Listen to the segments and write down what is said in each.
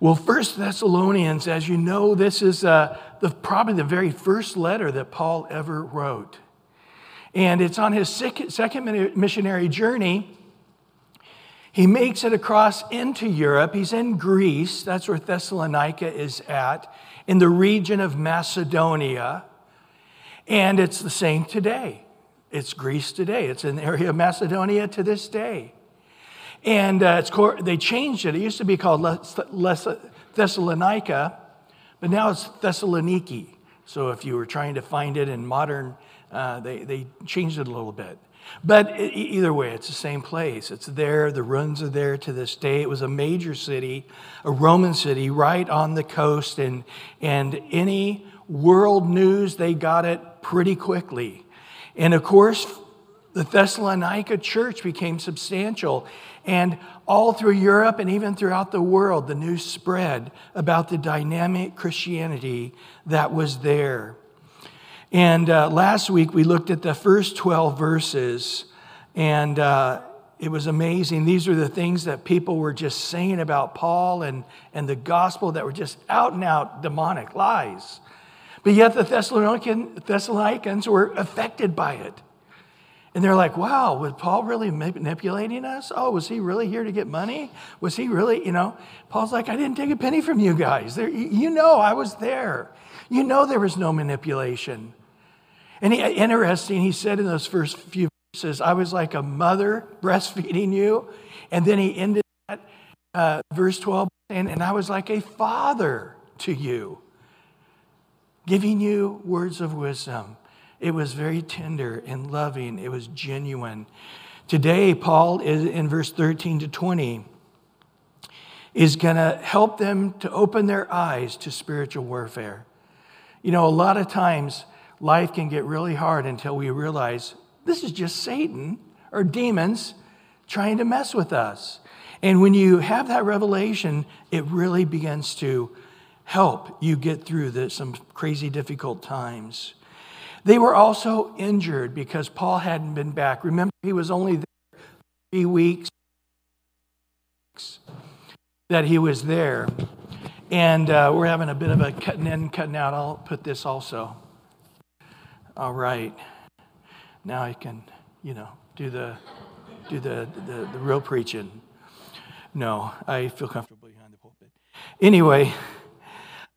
Well, First Thessalonians, as you know, this is uh, the, probably the very first letter that Paul ever wrote. And it's on his second missionary journey. He makes it across into Europe. He's in Greece. That's where Thessalonica is at, in the region of Macedonia. And it's the same today. It's Greece today. It's an area of Macedonia to this day. And uh, it's, they changed it. It used to be called Thessalonica, but now it's Thessaloniki. So if you were trying to find it in modern, uh, they, they changed it a little bit. But either way, it's the same place. It's there. The ruins are there to this day. It was a major city, a Roman city, right on the coast. And, and any world news, they got it pretty quickly. And of course, the Thessalonica church became substantial. And all through Europe and even throughout the world, the news spread about the dynamic Christianity that was there. And uh, last week we looked at the first 12 verses, and uh, it was amazing. These are the things that people were just saying about Paul and, and the gospel that were just out and out demonic lies. But yet the Thessalonican, Thessalonians were affected by it. And they're like, wow, was Paul really manipulating us? Oh, was he really here to get money? Was he really, you know? Paul's like, I didn't take a penny from you guys. There, you know, I was there. You know, there was no manipulation. And he, interesting, he said in those first few verses, I was like a mother breastfeeding you. And then he ended that, uh, verse 12, saying, and I was like a father to you, giving you words of wisdom. It was very tender and loving, it was genuine. Today, Paul is in verse 13 to 20 is going to help them to open their eyes to spiritual warfare. You know, a lot of times life can get really hard until we realize this is just Satan or demons trying to mess with us. And when you have that revelation, it really begins to help you get through the, some crazy difficult times. They were also injured because Paul hadn't been back. Remember, he was only there three weeks that he was there. And uh, we're having a bit of a cutting in, cutting out. I'll put this also. All right. Now I can, you know, do the do the, the, the real preaching. No, I feel comfortable behind the pulpit. Anyway,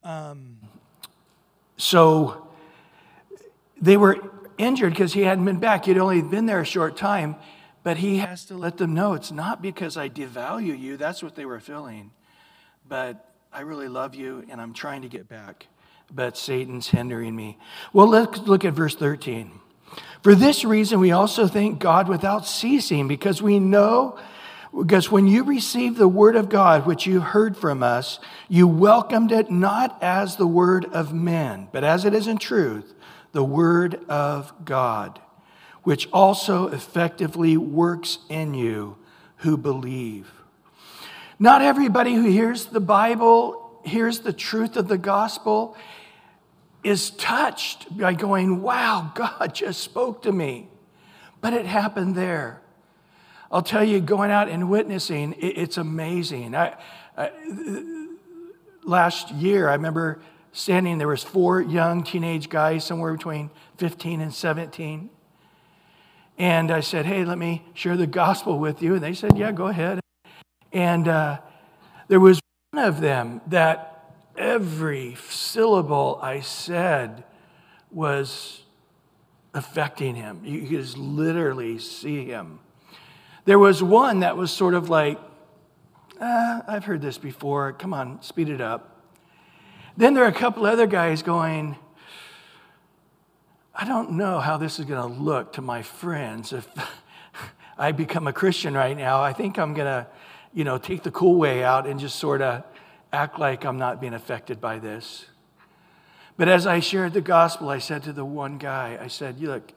um, so they were injured because he hadn't been back. He'd only been there a short time, but he has to let them know it's not because I devalue you. That's what they were feeling. But I really love you and I'm trying to get back but Satan's hindering me. Well, let's look at verse 13. For this reason, we also thank God without ceasing, because we know, because when you received the word of God, which you heard from us, you welcomed it not as the word of men, but as it is in truth, the word of God, which also effectively works in you who believe. Not everybody who hears the Bible hears the truth of the gospel is touched by going, wow, God just spoke to me. But it happened there. I'll tell you, going out and witnessing, it's amazing. I, I, last year, I remember standing, there was four young teenage guys, somewhere between 15 and 17. And I said, hey, let me share the gospel with you. And they said, yeah, go ahead. And uh, there was one of them that every syllable I said was affecting him. You could just literally see him. There was one that was sort of like, ah, I've heard this before. Come on, speed it up. Then there are a couple other guys going, I don't know how this is going to look to my friends if I become a Christian right now. I think I'm going to, you know, take the cool way out and just sort of act like I'm not being affected by this. But as I shared the gospel, I said to the one guy, I said, you look,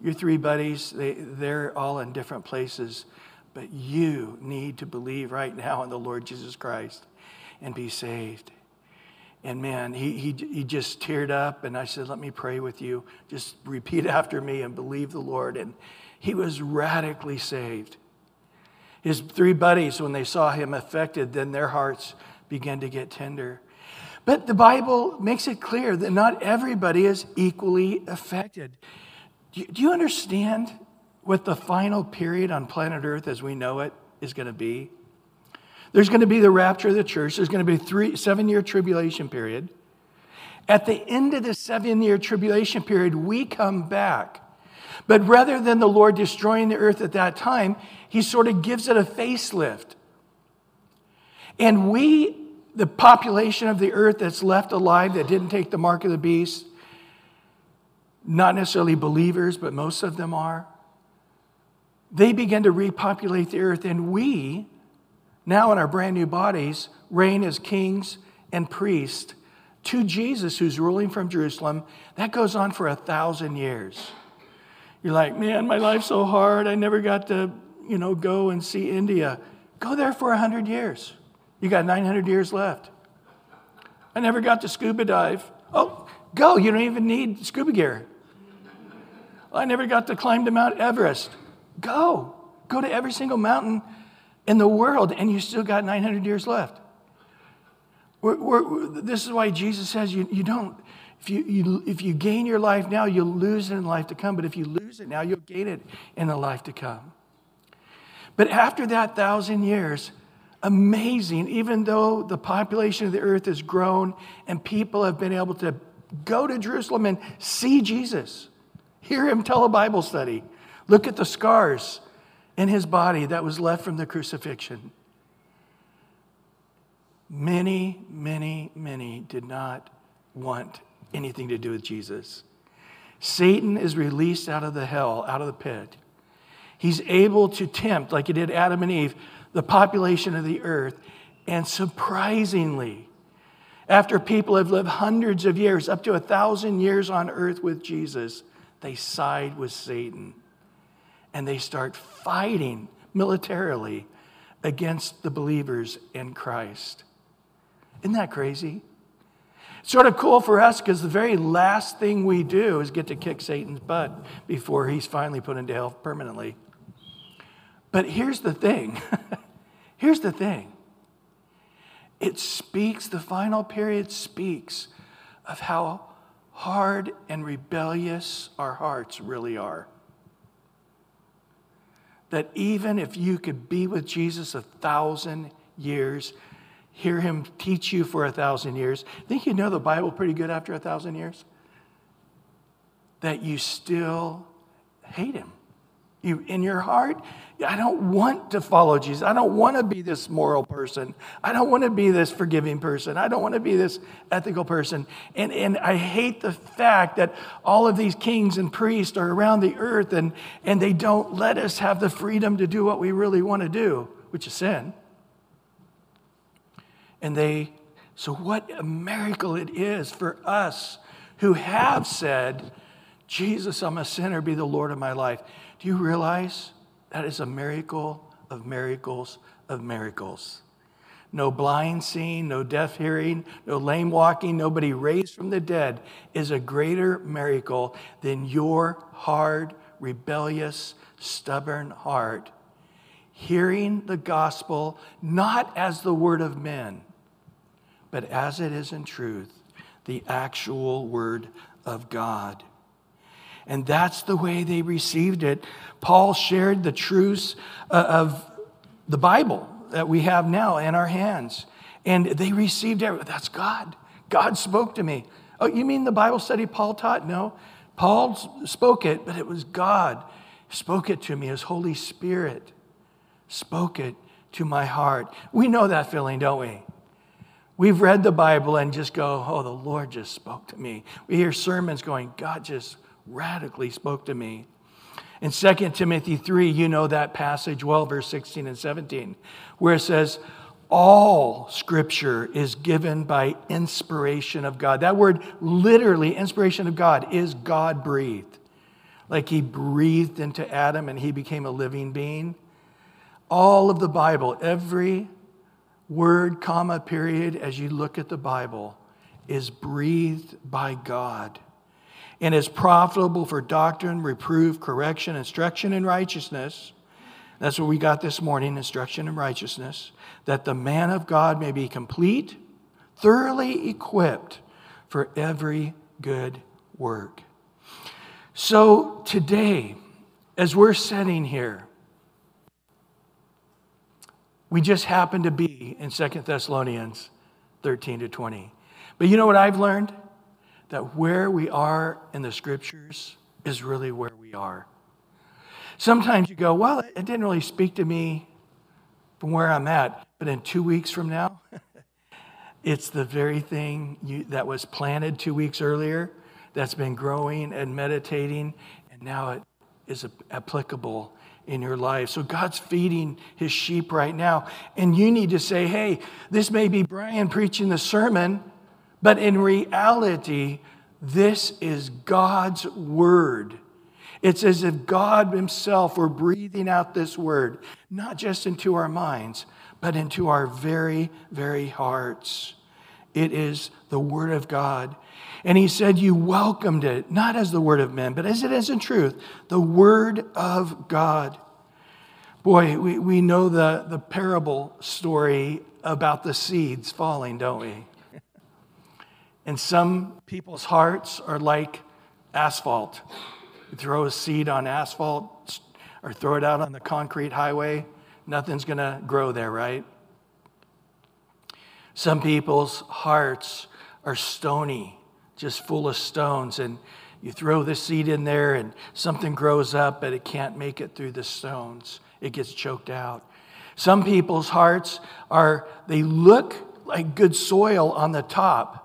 your three buddies, they, they're all in different places, but you need to believe right now in the Lord Jesus Christ and be saved. And man, he, he, he just teared up, and I said, Let me pray with you. Just repeat after me and believe the Lord. And he was radically saved. His three buddies, when they saw him affected, then their hearts begin to get tender. But the Bible makes it clear that not everybody is equally affected. Do you understand what the final period on planet Earth as we know it is going to be? There's going to be the rapture of the church. There's going to be a three, seven year tribulation period. At the end of the seven year tribulation period, we come back. But rather than the Lord destroying the earth at that time, he sort of gives it a facelift. And we, the population of the earth that's left alive that didn't take the mark of the beast, not necessarily believers, but most of them are, they begin to repopulate the earth. And we, now in our brand new bodies, reign as kings and priests to Jesus, who's ruling from Jerusalem. That goes on for a thousand years. You're like, man, my life's so hard. I never got to, you know, go and see India. Go there for a hundred years. You got 900 years left. I never got to scuba dive. Oh, go. You don't even need scuba gear. I never got to climb to Mount Everest. Go. Go to every single mountain in the world, and you still got 900 years left. We're, we're, this is why Jesus says you, you don't, if you, you, if you gain your life now, you'll lose it in life to come. But if you lose it now, you'll gain it in the life to come. But after that thousand years, amazing, even though the population of the earth has grown and people have been able to go to Jerusalem and see Jesus, hear him tell a Bible study, look at the scars in his body that was left from the crucifixion. Many, many, many did not want anything to do with Jesus. Satan is released out of the hell, out of the pit. He's able to tempt, like he did Adam and Eve, the population of the earth. And surprisingly, after people have lived hundreds of years, up to a thousand years on earth with Jesus, they side with Satan and they start fighting militarily against the believers in Christ. Isn't that crazy? It's Sort of cool for us because the very last thing we do is get to kick Satan's butt before he's finally put into hell permanently. But here's the thing here's the thing it speaks, the final period speaks of how hard and rebellious our hearts really are. That even if you could be with Jesus a thousand years, hear him teach you for a thousand years, think you know the Bible pretty good after a thousand years? That you still hate him. You, in your heart, I don't want to follow Jesus. I don't want to be this moral person. I don't want to be this forgiving person. I don't want to be this ethical person. And, and I hate the fact that all of these kings and priests are around the earth and, and they don't let us have the freedom to do what we really want to do, which is sin. And they, so what a miracle it is for us who have said, Jesus, I'm a sinner, be the Lord of my life. Do you realize that is a miracle of miracles of miracles? No blind seeing, no deaf hearing, no lame walking, nobody raised from the dead is a greater miracle than your hard, rebellious, stubborn heart hearing the gospel not as the word of men but as it is in truth, the actual Word of God. And that's the way they received it. Paul shared the truths uh, of the Bible that we have now in our hands. And they received it. That's God. God spoke to me. Oh, you mean the Bible study Paul taught? No. Paul spoke it, but it was God spoke it to me. His Holy Spirit spoke it to my heart. We know that feeling, don't we? We've read the Bible and just go, oh, the Lord just spoke to me. We hear sermons going, God just radically spoke to me. In 2 Timothy 3, you know that passage well, verse 16 and 17, where it says, all scripture is given by inspiration of God. That word, literally, inspiration of God, is God breathed. Like he breathed into Adam and he became a living being. All of the Bible, every word, comma, period, as you look at the Bible, is breathed by God and is profitable for doctrine, reproof, correction, instruction in righteousness. That's what we got this morning instruction in righteousness, that the man of God may be complete, thoroughly equipped for every good work. So today, as we're sitting here, we just happen to be in Second Thessalonians 13 to 20. But you know what I've learned? That where we are in the scriptures is really where we are. Sometimes you go, well, it didn't really speak to me from where I'm at, but in two weeks from now, it's the very thing you, that was planted two weeks earlier that's been growing and meditating, and now it is applicable in your life. So God's feeding his sheep right now. And you need to say, hey, this may be Bryan preaching the sermon, but in reality, this is God's word. It's as if God Himself were breathing out this word, not just into our minds, but into our very, very hearts. It is the Word of God. And He said, You welcomed it, not as the Word of men, but as it is in truth, the Word of God. Boy, we, we know the, the parable story about the seeds falling, don't we? And some people's hearts are like asphalt. You throw a seed on asphalt or throw it out on the concrete highway, nothing's going to grow there, right? Some people's hearts are stony, just full of stones, and you throw the seed in there and something grows up, but it can't make it through the stones. It gets choked out. Some people's hearts are, they look like good soil on the top,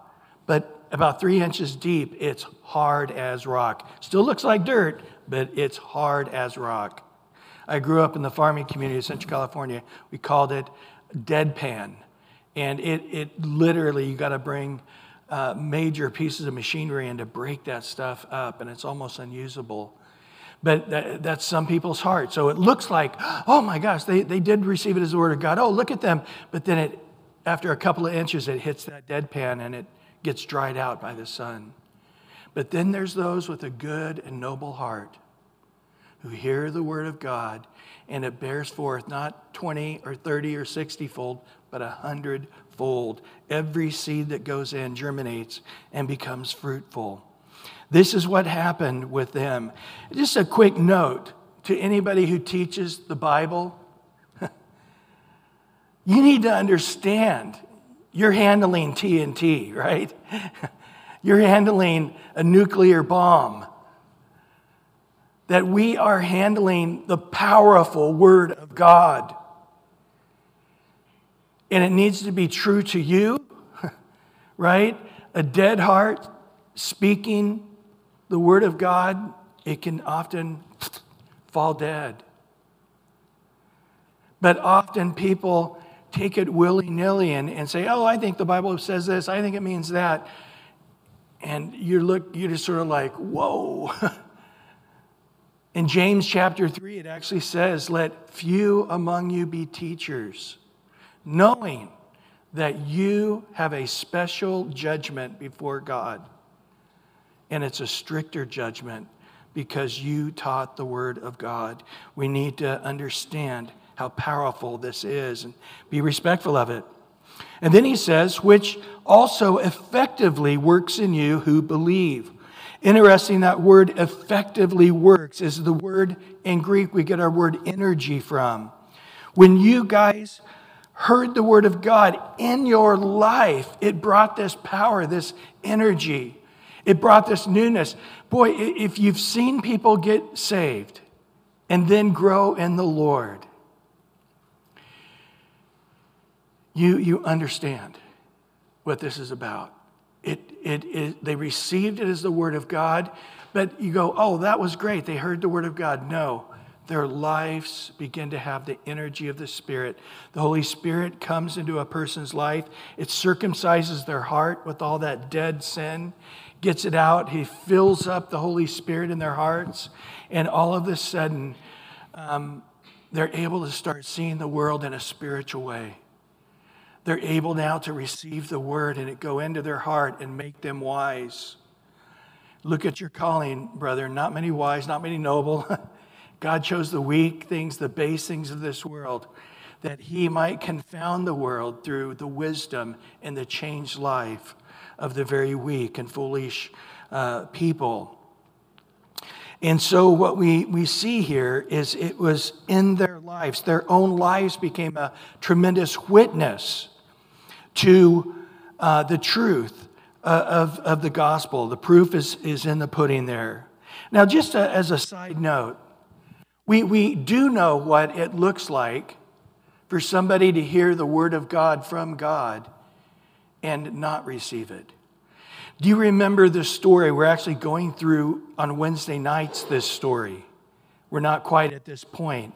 but about three inches deep, it's hard as rock. Still looks like dirt, but it's hard as rock. I grew up in the farming community of Central California. We called it deadpan. And it, it literally, you got to bring uh, major pieces of machinery in to break that stuff up, and it's almost unusable. But that, that's some people's heart. So it looks like, oh my gosh, they, they did receive it as the word of God. Oh, look at them. But then it, after a couple of inches, it hits that deadpan and it gets dried out by the sun. But then there's those with a good and noble heart who hear the word of God and it bears forth not 20 or 30 or 60 fold, but a fold. Every seed that goes in germinates and becomes fruitful. This is what happened with them. Just a quick note to anybody who teaches the Bible. you need to understand you're handling TNT, right? You're handling a nuclear bomb. That we are handling the powerful Word of God. And it needs to be true to you, right? A dead heart speaking the Word of God, it can often fall dead. But often people take it willy nilly and, and say, oh, I think the Bible says this, I think it means that. And you look, you're just sort of like, whoa. In James chapter 3, it actually says, Let few among you be teachers, knowing that you have a special judgment before God. And it's a stricter judgment because you taught the word of God. We need to understand how powerful this is and be respectful of it. And then he says, which also effectively works in you who believe. Interesting, that word effectively works is the word in Greek we get our word energy from. When you guys heard the word of God in your life, it brought this power, this energy. It brought this newness. Boy, if you've seen people get saved and then grow in the Lord, you, you understand what this is about. It, it, it, they received it as the Word of God, but you go, oh, that was great. They heard the Word of God. No, their lives begin to have the energy of the Spirit. The Holy Spirit comes into a person's life, it circumcises their heart with all that dead sin, gets it out. He fills up the Holy Spirit in their hearts, and all of a sudden, um, they're able to start seeing the world in a spiritual way they're able now to receive the word and it go into their heart and make them wise. Look at your calling, brother. Not many wise, not many noble. God chose the weak things, the base things of this world, that he might confound the world through the wisdom and the changed life of the very weak and foolish uh, people. And so, what we, we see here is it was in their lives, their own lives became a tremendous witness to uh, the truth uh, of, of the gospel. The proof is, is in the pudding there. Now, just a, as a side note, we, we do know what it looks like for somebody to hear the word of God from God and not receive it. Do you remember the story? We're actually going through on Wednesday nights this story. We're not quite at this point.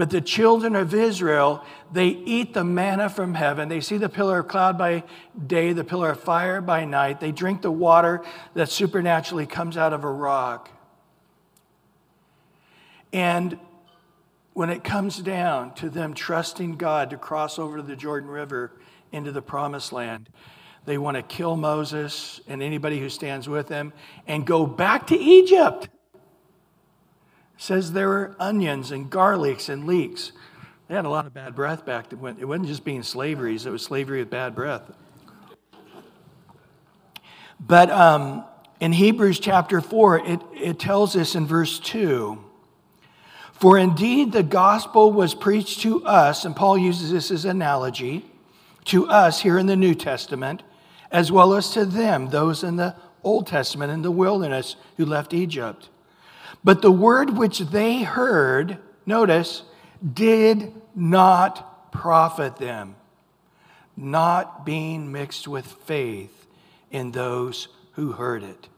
But the children of Israel, they eat the manna from heaven. They see the pillar of cloud by day, the pillar of fire by night. They drink the water that supernaturally comes out of a rock. And when it comes down to them trusting God to cross over the Jordan River into the promised land, they want to kill Moses and anybody who stands with him and go back to Egypt. Says there were onions and garlics and leeks. They had a lot of bad breath back then. It wasn't just being slaveries, it was slavery with bad breath. But um, in Hebrews chapter 4, it, it tells us in verse 2 For indeed the gospel was preached to us, and Paul uses this as analogy, to us here in the New Testament as well as to them, those in the Old Testament in the wilderness who left Egypt. But the word which they heard, notice, did not profit them, not being mixed with faith in those who heard it.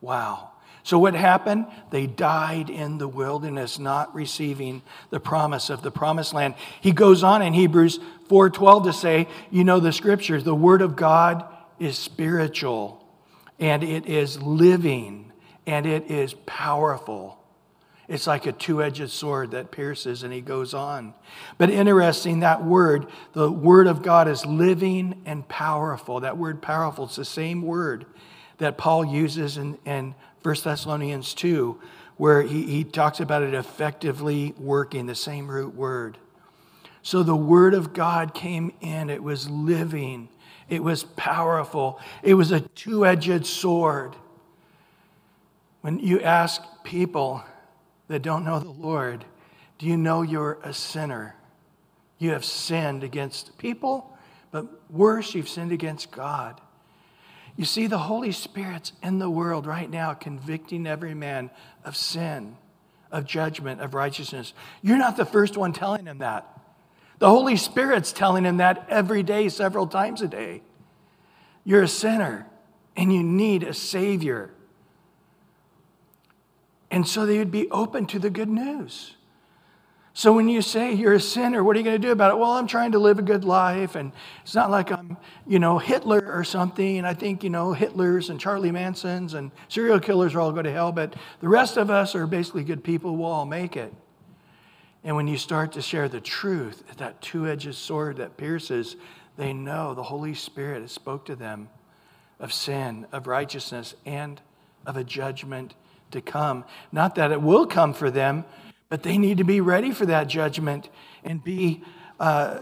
Wow. So what happened? They died in the wilderness, not receiving the promise of the promised land. He goes on in Hebrews 4:12 to say, you know the scriptures, the word of God is spiritual and it is living and it is powerful. It's like a two edged sword that pierces, and he goes on. But interesting, that word, the word of God is living and powerful. That word powerful, it's the same word that Paul uses in, in 1 Thessalonians 2, where he, he talks about it effectively working, the same root word. So the word of God came in, it was living, it was powerful, it was a two edged sword. When you ask people that don't know the Lord, do you know you're a sinner? You have sinned against people, but worse, you've sinned against God. You see, the Holy Spirit's in the world right now, convicting every man of sin, of judgment, of righteousness. You're not the first one telling him that. The Holy Spirit's telling him that every day, several times a day. You're a sinner and you need a Savior. And so they would be open to the good news. So when you say you're a sinner, what are you going to do about it? Well, I'm trying to live a good life, and it's not like I'm, you know, Hitler or something. And I think, you know, Hitlers and Charlie Mansons and serial killers are all going to hell, but the rest of us are basically good people. We'll all make it. And when you start to share the truth, that two-edged sword that pierces, they know the Holy Spirit has spoke to them of sin, of righteousness, and of a judgment to come. Not that it will come for them, but they need to be ready for that judgment and be uh,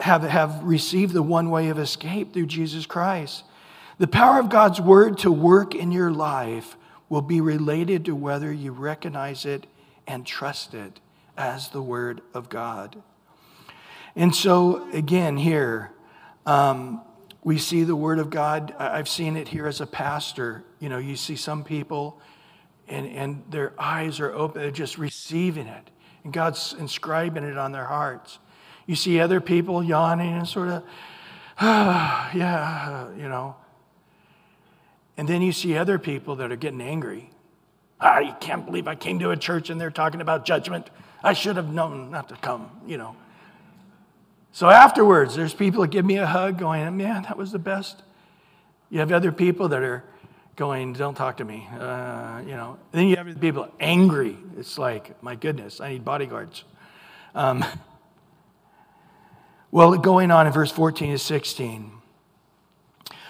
have, have received the one way of escape through Jesus Christ. The power of God's word to work in your life will be related to whether you recognize it and trust it as the Word of God. And so, again, here, um, we see the Word of God. I've seen it here as a pastor. You know, you see some people, and, and their eyes are open, they're just receiving it, and God's inscribing it on their hearts. You see other people yawning and sort of, ah, yeah, you know. And then you see other people that are getting angry. I can't believe I came to a church and they're talking about judgment. I should have known not to come, you know. So afterwards, there's people that give me a hug going, man, that was the best. You have other people that are going, don't talk to me, uh, you know. Then you have people angry. It's like, my goodness, I need bodyguards. Um, well, going on in verse 14 to 16.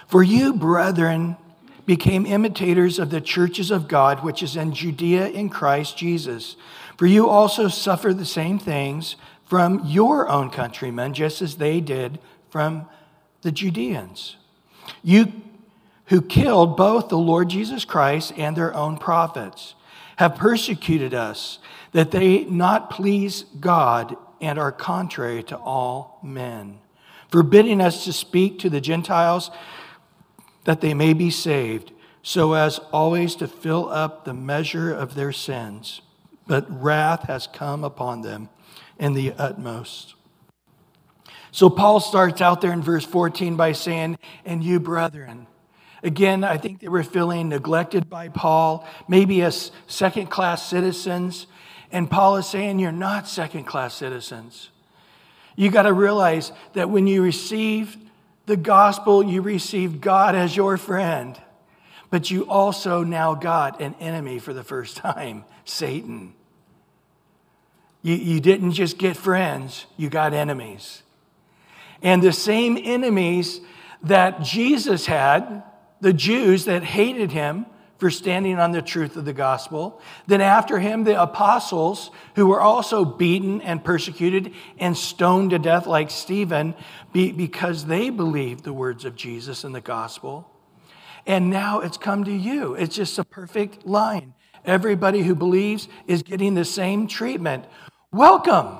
For you, brethren, became imitators of the churches of God, which is in Judea in Christ Jesus For you also suffer the same things from your own countrymen, just as they did from the Judeans. You who killed both the Lord Jesus Christ and their own prophets have persecuted us, that they not please God and are contrary to all men, forbidding us to speak to the Gentiles that they may be saved, so as always to fill up the measure of their sins. But wrath has come upon them in the utmost. So Paul starts out there in verse 14 by saying, And you, brethren, Again, I think they were feeling neglected by Paul, maybe as second class citizens. And Paul is saying, You're not second class citizens. You got to realize that when you receive the gospel, you receive God as your friend, but you also now got an enemy for the first time Satan. You, you didn't just get friends, you got enemies. And the same enemies that Jesus had, the Jews that hated him for standing on the truth of the gospel. Then, after him, the apostles who were also beaten and persecuted and stoned to death, like Stephen, because they believed the words of Jesus and the gospel. And now it's come to you. It's just a perfect line. Everybody who believes is getting the same treatment. Welcome.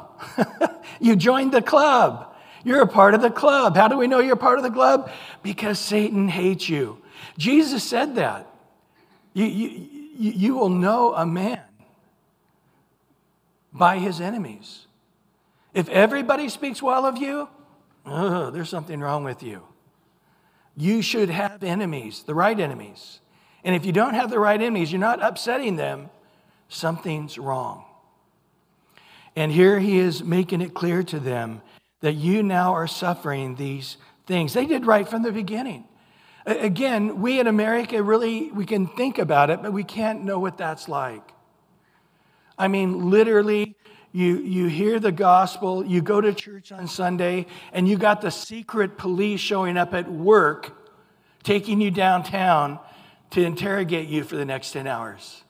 you joined the club. You're a part of the club. How do we know you're part of the club? Because Satan hates you. Jesus said that. You, you, you will know a man by his enemies. If everybody speaks well of you, oh, there's something wrong with you. You should have enemies, the right enemies. And if you don't have the right enemies, you're not upsetting them, something's wrong. And here he is making it clear to them that you now are suffering these things. They did right from the beginning. Again, we in America really, we can think about it, but we can't know what that's like. I mean, literally, you, you hear the gospel, you go to church on Sunday, and you got the secret police showing up at work, taking you downtown to interrogate you for the next 10 hours.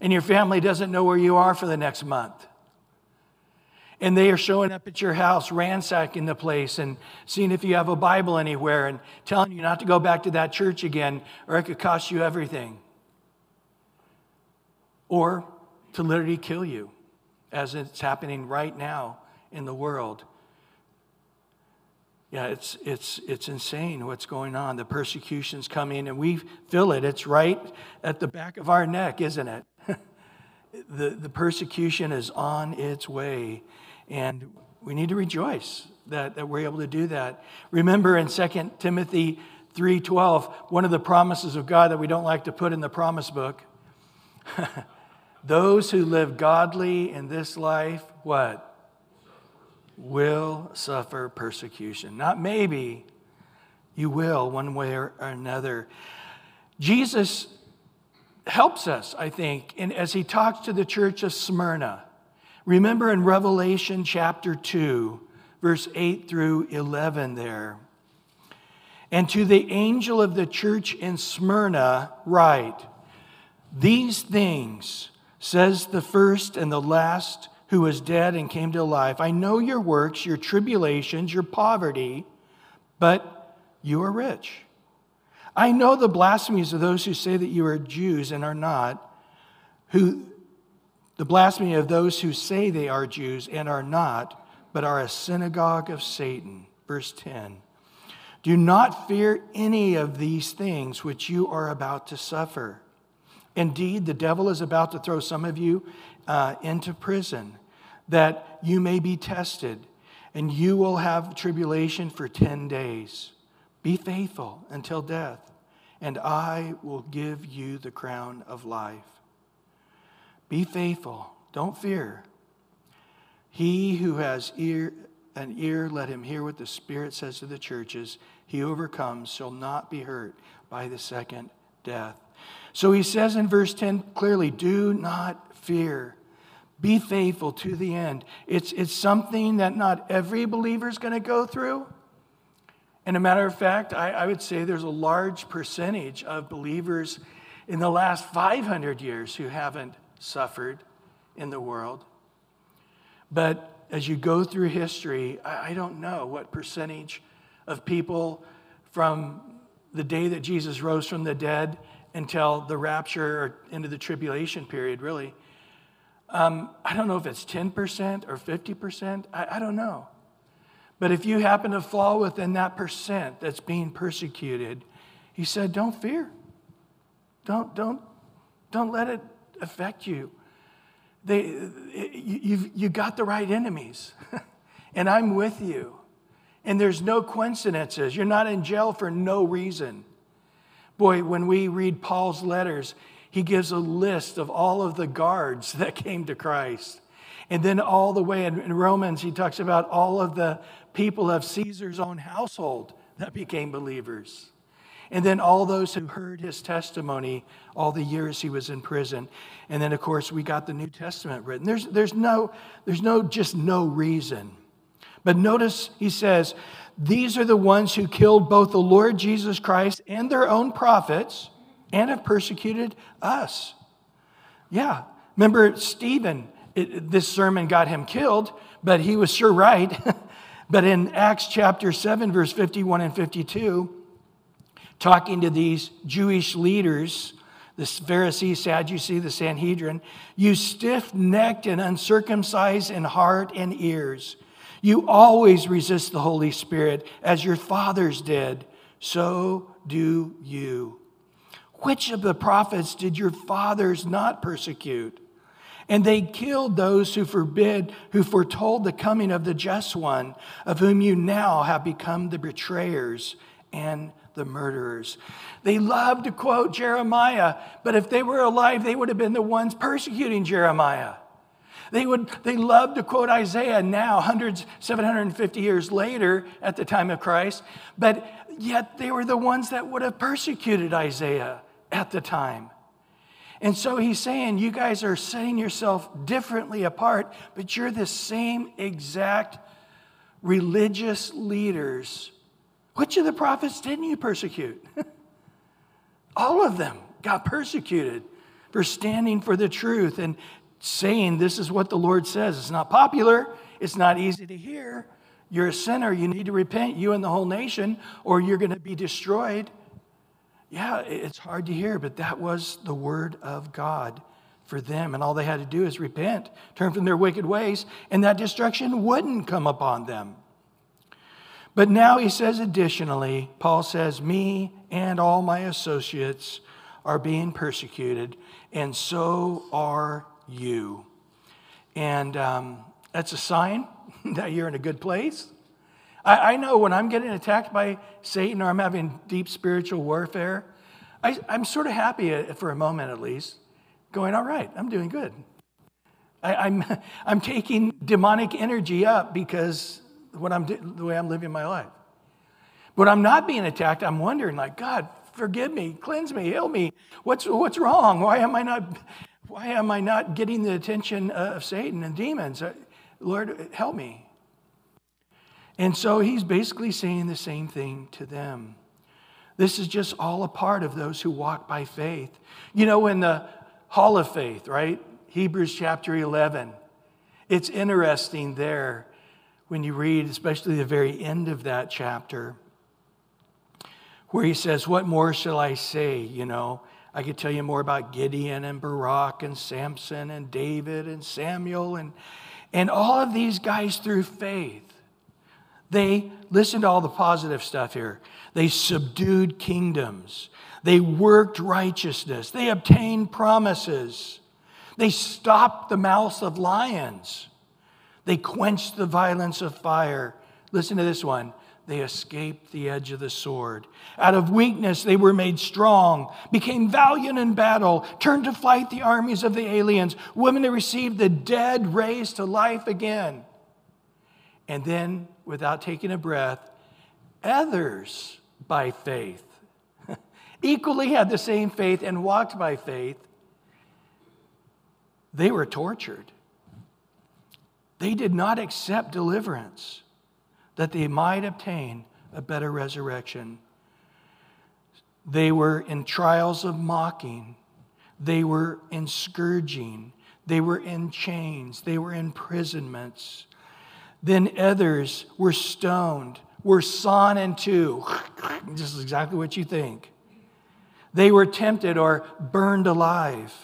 And your family doesn't know where you are for the next month and they are showing up at your house, ransacking the place and seeing if you have a Bible anywhere and telling you not to go back to that church again or it could cost you everything. Or to literally kill you, as it's happening right now in the world. Yeah, it's, it's, it's insane what's going on. The persecution's coming, and we feel it. It's right at the back of our neck, isn't it? the, the persecution is on its way. And we need to rejoice that, that we're able to do that. Remember in 2 Timothy 3:12, one of the promises of God that we don't like to put in the promise book. Those who live godly in this life, what? Will suffer persecution. Not maybe, you will one way or another. Jesus helps us, I think, in, as he talks to the church of Smyrna. Remember in Revelation chapter 2, verse 8 through 11 there. And to the angel of the church in Smyrna, write, These things says the first and the last who was dead and came to life. I know your works, your tribulations, your poverty, but you are rich. I know the blasphemies of those who say that you are Jews and are not, who the blasphemy of those who say they are Jews and are not, but are a synagogue of Satan. Verse 10. Do not fear any of these things which you are about to suffer. Indeed, the devil is about to throw some of you uh, into prison, that you may be tested, and you will have tribulation for 10 days. Be faithful until death, and I will give you the crown of life. Be faithful. Don't fear. He who has ear, an ear, let him hear what the Spirit says to the churches. He overcomes shall not be hurt by the second death. So he says in verse 10 clearly do not fear. Be faithful to the end. It's, it's something that not every believer is going to go through. And a matter of fact, I, I would say there's a large percentage of believers in the last 500 years who haven't suffered in the world. But as you go through history, I, don't know what percentage of people from the day that Jesus rose from the dead until the rapture or into the tribulation period, really. Um, I don't know if it's 10% or 50%. I, I don't know. But if you happen to fall within that percent that's being persecuted, he said, don't fear. Don't, don't, don't let it affect you. They, you've, you got the right enemies, and I'm with you. And there's no coincidences. You're not in jail for no reason. Boy, when we read Paul's letters, he gives a list of all of the guards that came to Christ. And then all the way in, Romans, he talks about all of the people of Caesar's own household that became believers. And then all those who heard his testimony all the years he was in prison. And then, of course, we got the New Testament written. There's, there's, no, there's no, just no reason. But notice he says, These are the ones who killed both the Lord Jesus Christ and their own prophets and have persecuted us. Yeah. Remember, Stephen, it, this sermon got him killed, but he was sure right. but in Acts chapter 7, verse 51 and 52, talking to these Jewish leaders, the Pharisees, Sadducees, the Sanhedrin, you stiff necked and uncircumcised in heart and ears. You always resist the Holy Spirit as your fathers did. So do you. Which of the prophets did your fathers not persecute? And they killed those who forbid, who foretold the coming of the just one, of whom you now have become the betrayers and the murderers. They loved to quote Jeremiah, but if they were alive, they would have been the ones persecuting Jeremiah. They would they loved to quote Isaiah now, hundreds, 750 years later at the time of Christ, but yet they were the ones that would have persecuted Isaiah at the time. And so he's saying, you guys are setting yourself differently apart, but you're the same exact religious leaders which of the prophets didn't you persecute? All of them got persecuted for standing for the truth and saying, This is what the Lord says. It's not popular, it's not easy to hear. You're a sinner, you need to repent, you and the whole nation, or you're going to be destroyed. Yeah, it's hard to hear, but that was the word of God for them. And all they had to do is repent, turn from their wicked ways, and that destruction wouldn't come upon them. But now he says, additionally, Paul says, Me and all my associates are being persecuted, and so are you. And um, that's a sign that you're in a good place. I, I, know when I'm getting attacked by Satan or I'm having deep spiritual warfare, I, I'm sort of happy for a moment at least, going, All right, I'm doing good. I, I'm, I'm taking demonic energy up because what I'm the way I'm living my life. But I'm not being attacked, I'm wondering, like, God, forgive me, cleanse me, heal me. What's what's wrong? Why am I not why am I not getting the attention of Satan and demons? Uh, Lord, help me. And so he's basically saying the same thing to them. This is just all a part of those who walk by faith. You know, in the Hall of Faith, right? Hebrews chapter 11. It's interesting there when you read, especially the very end of that chapter, where he says, What more shall I say? You know, I could tell you more about Gideon and Barak and Samson and David and Samuel and, and all of these guys through faith. They, listen to all the positive stuff here. They subdued kingdoms. They worked righteousness. They obtained promises. They stopped the mouths of lions. They quenched the violence of fire. Listen to this one. They escaped the edge of the sword. Out of weakness, they were made strong, became valiant in battle, turned to fight the armies of the aliens. Women that received the dead raised to life again. And then, without taking a breath, others by faith equally had the same faith and walked by faith. They were tortured they did not accept deliverance that they might obtain a better resurrection. They were in trials of mocking, they were in scourging, They were in chains, they were in imprisonments. Then others were stoned, were sawn in two. This is exactly what you think. They were tempted or burned alive.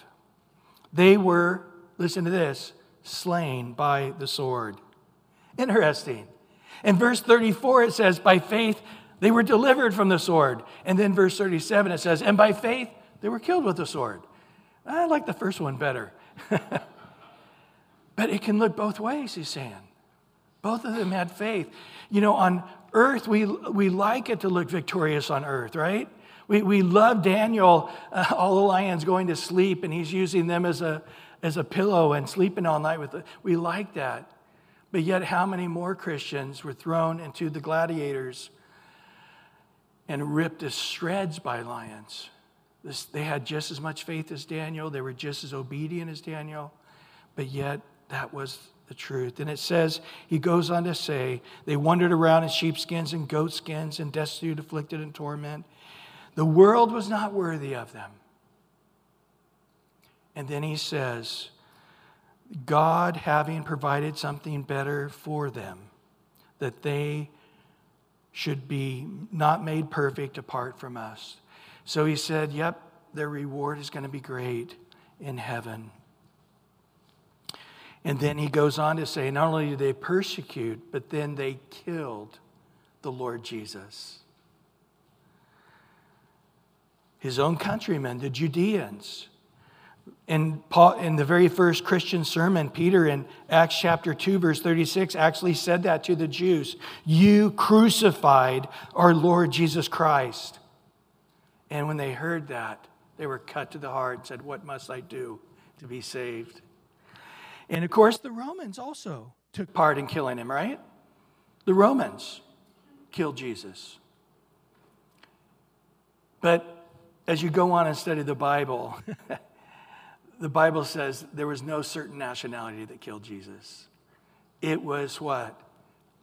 They were, listen to this, slain by the sword. Interesting. In verse 34, it says, By faith they were delivered from the sword. And then verse 37, it says, And by faith they were killed with the sword. I like the first one better. but it can look both ways, he's saying. Both of them had faith. You know, on earth, we, we like it to look victorious on earth, right? We, we love Daniel, uh, all the lions going to sleep, and he's using them as a, as a pillow and sleeping all night with it. We like that. But yet, how many more Christians were thrown into the gladiators and ripped to shreds by lions? This, they had just as much faith as Daniel, they were just as obedient as Daniel, but yet that was the truth. And it says, he goes on to say, they wandered around in sheepskins and goatskins and destitute, afflicted, and torment. The world was not worthy of them. And then he says, God having provided something better for them, that they should be not made perfect apart from us. So he said, Yep, their reward is going to be great in heaven. And then he goes on to say, not only did they persecute, but then they killed the Lord Jesus. His own countrymen, the Judeans. In, Paul, in the very first Christian sermon, Peter in Acts chapter 2, verse 36, actually said that to the Jews You crucified our Lord Jesus Christ. And when they heard that, they were cut to the heart and said, What must I do to be saved? And of course, the Romans also took part in killing him, right? The Romans killed Jesus. But as you go on and study the Bible, the Bible says there was no certain nationality that killed Jesus. It was what?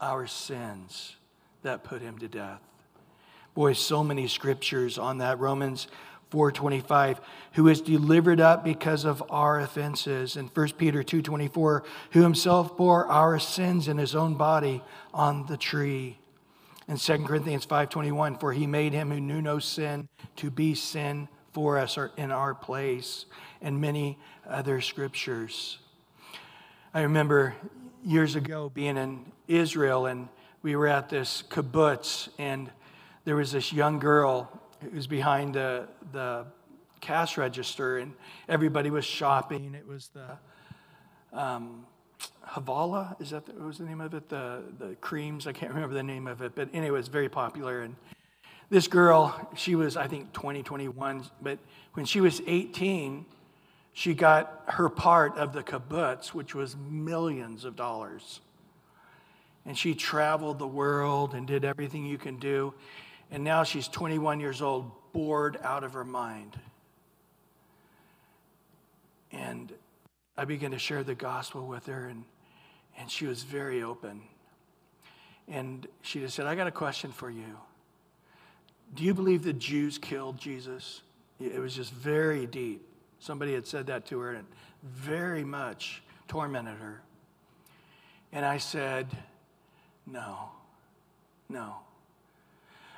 Our sins that put him to death. Boy, so many scriptures on that. Romans 4:25 who is delivered up because of our offenses and 1 Peter 2:24 who himself bore our sins in his own body on the tree and 2 Corinthians 5:21 for he made him who knew no sin to be sin for us in our place and many other scriptures I remember years ago being in Israel and we were at this kibbutz and there was this young girl who was behind the, the cash register, and everybody was shopping. It was the um, Havala, is that the, what was the name of it? The, the creams, I can't remember the name of it, but anyway, it was very popular. And this girl, she was, I think, 20, 21, but when she was 18, she got her part of the kibbutz, which was millions of dollars. And she traveled the world and did everything you can do. And now she's 21 years old, bored out of her mind. And I began to share the gospel with her, and, and she was very open. And she just said, I got a question for you. Do you believe the Jews killed Jesus? It was just very deep. Somebody had said that to her, and very much tormented her. And I said, No, no.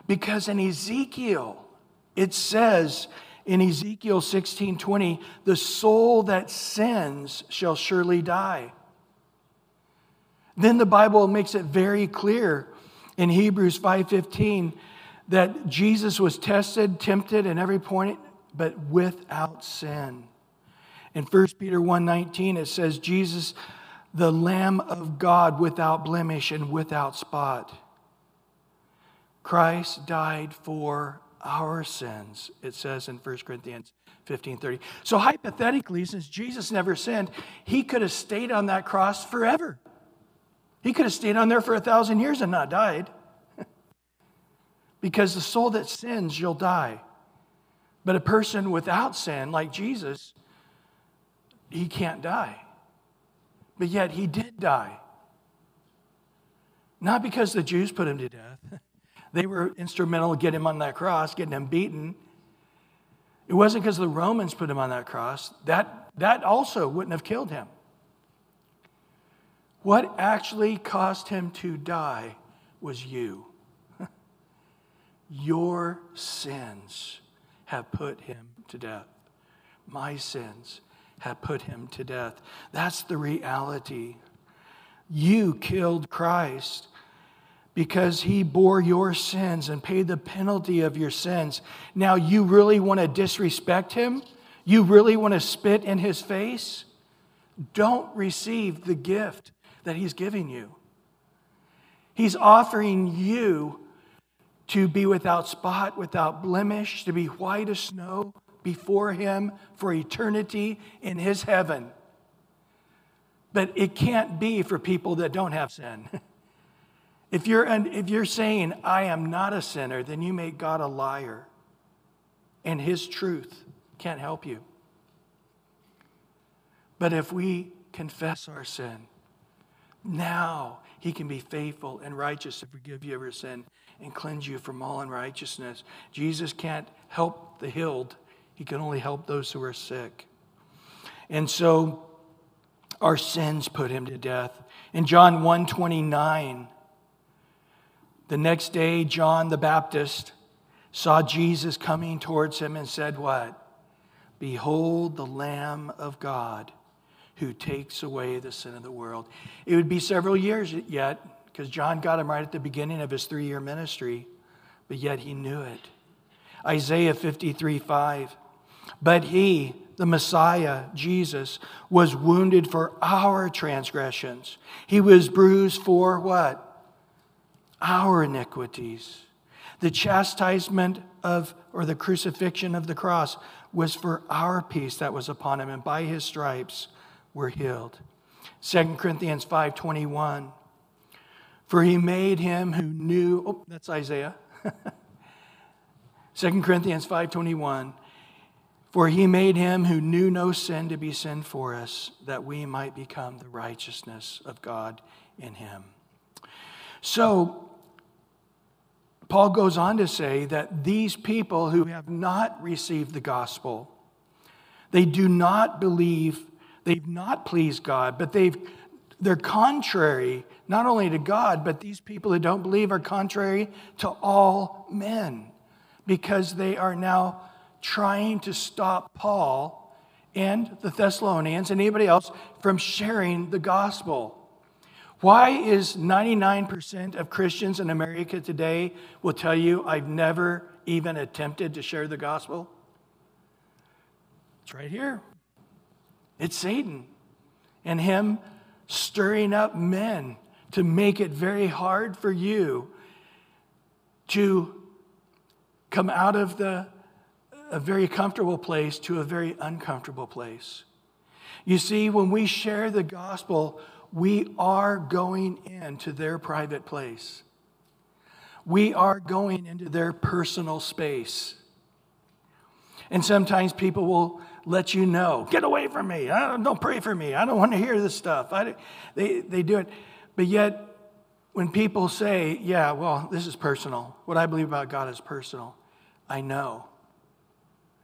Because in Ezekiel, it says in Ezekiel 16 20, the soul that sins shall surely die. Then the Bible makes it very clear in Hebrews 5:15 that Jesus was tested, tempted in every point, but without sin. In 1 Peter 1:19 it says Jesus the lamb of God without blemish and without spot. Christ died for our sins, it says in 1 Corinthians 15:30. So, hypothetically, since Jesus never sinned, he could have stayed on that cross forever. He could have stayed on there for a thousand years and not died. Because the soul that sins, you'll die. But a person without sin, like Jesus, he can't die. But yet he did die. Not because the Jews put him to death. They were instrumental in getting him on that cross, getting him beaten. It wasn't because the Romans put him on that cross. That that also wouldn't have killed him. What actually caused him to die was you. Your sins have put him to death. My sins have put him to death. That's the reality. You killed Christ because he bore your sins and paid the penalty of your sins. Now, you really want to disrespect him? You really want to spit in his face? Don't receive the gift that he's giving you. He's offering you to be without spot, without blemish, to be white as snow before him for eternity in his heaven. But it can't be for people that don't have sin. If you're, if you're saying, I am not a sinner, then you make God a liar. And his truth can't help you. But if we confess our sin, now he can be faithful and righteous to forgive you of your sin and cleanse you from all unrighteousness. Jesus can't help the healed, he can only help those who are sick. And so our sins put him to death. In John 129, the next day, John the Baptist saw Jesus coming towards him and said, What? Behold the Lamb of God who takes away the sin of the world. It would be several years yet, because John got him right at the beginning of his three year ministry, but yet he knew it. Isaiah 53 5. But he, the Messiah, Jesus, was wounded for our transgressions. He was bruised for what? our iniquities. The chastisement of, or the crucifixion of the cross was for our peace that was upon him, and by his stripes we're healed. 2 Corinthians 5.21, for he made him who knew, oh, that's Isaiah. 2 Corinthians 5.21, for he made him who knew no sin to be sin for us, that we might become the righteousness of God in him. So, Paul goes on to say that these people who have not received the gospel, they do not believe, they've not pleased God, but they've they're contrary not only to God, but these people who don't believe are contrary to all men because they are now trying to stop Paul and the Thessalonians and anybody else from sharing the gospel. Why is 99% of Christians in America today will tell you, I've never even attempted to share the gospel? It's right here. It's Satan and him stirring up men to make it very hard for you to come out of the, a very comfortable place to a very uncomfortable place. You see, when we share the gospel, we are going into their private place. We are going into their personal space. And sometimes people will let you know, get away from me. Don't, don't, pray for me. I don't want to hear this stuff. I, they, they do it. But yet, when people say, yeah, well, this is personal, what I believe about God is personal, I know.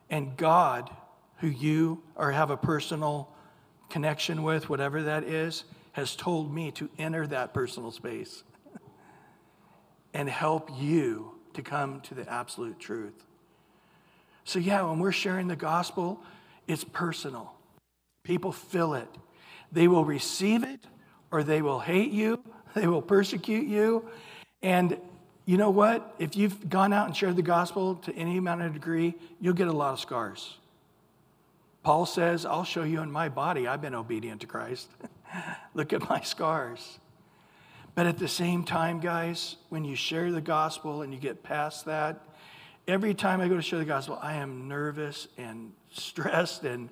And God, who you or have a personal connection with, whatever that is, has told me to enter that personal space and help you to come to the absolute truth. So, yeah, when we're sharing the gospel, it's personal. People feel it. They will receive it or they will hate you, they will persecute you. And you know what? If you've gone out and shared the gospel to any amount of degree, you'll get a lot of scars. Paul says, I'll show you in my body I've been obedient to Christ. Look at my scars. But at the same time, guys, when you share the gospel and you get past that, every time I go to share the gospel, I am nervous and stressed and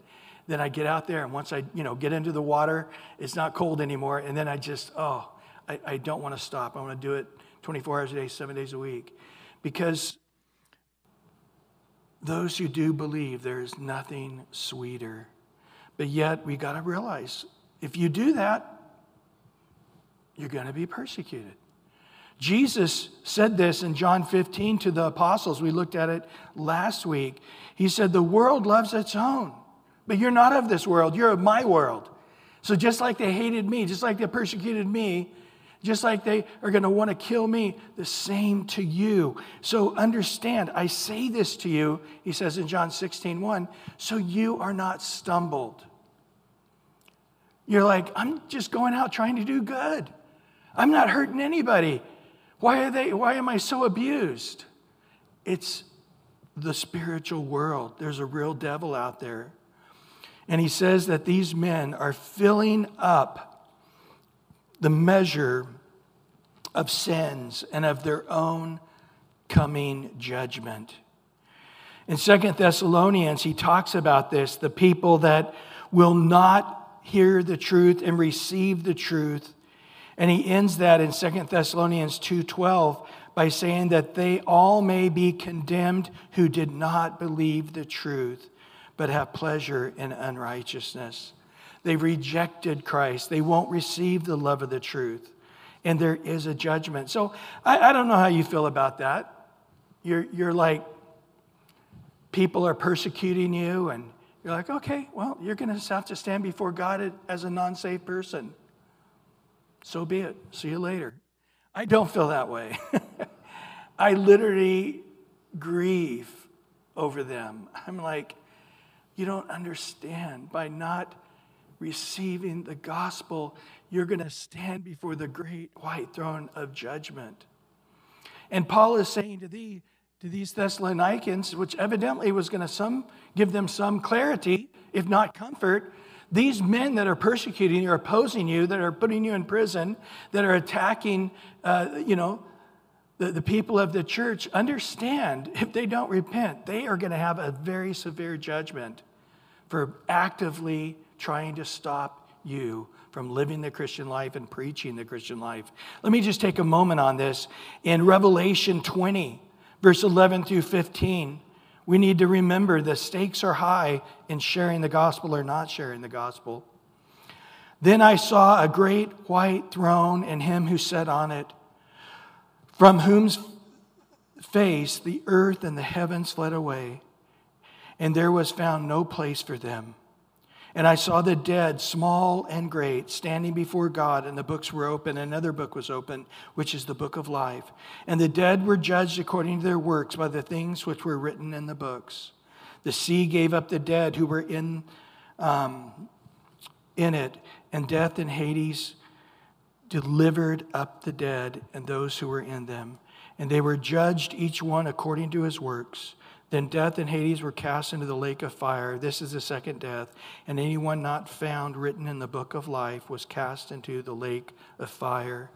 then I get out there and once I, you know, get into the water, it's not cold anymore. And then I just, oh, I, I don't want to stop. I want to do it 24 hours a day, seven days a week. Because those who do believe there is nothing sweeter. But yet we got to realize if you do that, you're going to be persecuted. Jesus said this in John 15 to the apostles. We looked at it last week. He said, The world loves its own. But you're not of this world, you're of my world. So just like they hated me, just like they persecuted me, just like they are going to want to kill me, the same to you. So understand, I say this to you, he says in John 16, 1, so you are not stumbled. You're like, I'm just going out trying to do good. I'm not hurting anybody. Why are they why am I so abused? It's the spiritual world. There's a real devil out there. And he says that these men are filling up the measure of sins and of their own coming judgment. In Second Thessalonians, he talks about this the people that will not hear the truth and receive the truth. And he ends that in Second Thessalonians 2:12 by saying that they all may be condemned who did not believe the truth but have pleasure in unrighteousness. They've rejected Christ. They won't receive the love of the truth. And there is a judgment. So I, I don't know how you feel about that. You're, you're like, people are persecuting you, and you're like, okay, well, you're going to have to stand before God as a non saved person. So be it. See you later. I don't feel that way. I literally grieve over them. I'm like, you don't understand. By not receiving the gospel, you're going to stand before the great white throne of judgment. And Paul is saying to thee, to these Thessalonians, which evidently was going to some give them some clarity, if not comfort. These men that are persecuting you, opposing you, that are putting you in prison, that are attacking, uh, you know, the, the people of the church understand if they don't repent, they are going to have a very severe judgment for actively trying to stop you from living the Christian life and preaching the Christian life. Let me just take a moment on this. In Revelation 20, verse 11 through 15, we need to remember the stakes are high in sharing the gospel or not sharing the gospel. Then I saw a great white throne and him who sat on it from whose face the earth and the heavens fled away, and there was found no place for them. And I saw the dead, small and great, standing before God, and the books were open. Another book was open, which is the book of life. And the dead were judged according to their works by the things which were written in the books. The sea gave up the dead who were in, um, in it, and death and Hades delivered up the dead and those who were in them. And they were judged, each one according to his works. Then death and Hades were cast into the lake of fire. This is the second death. And anyone not found written in the book of life was cast into the lake of fire.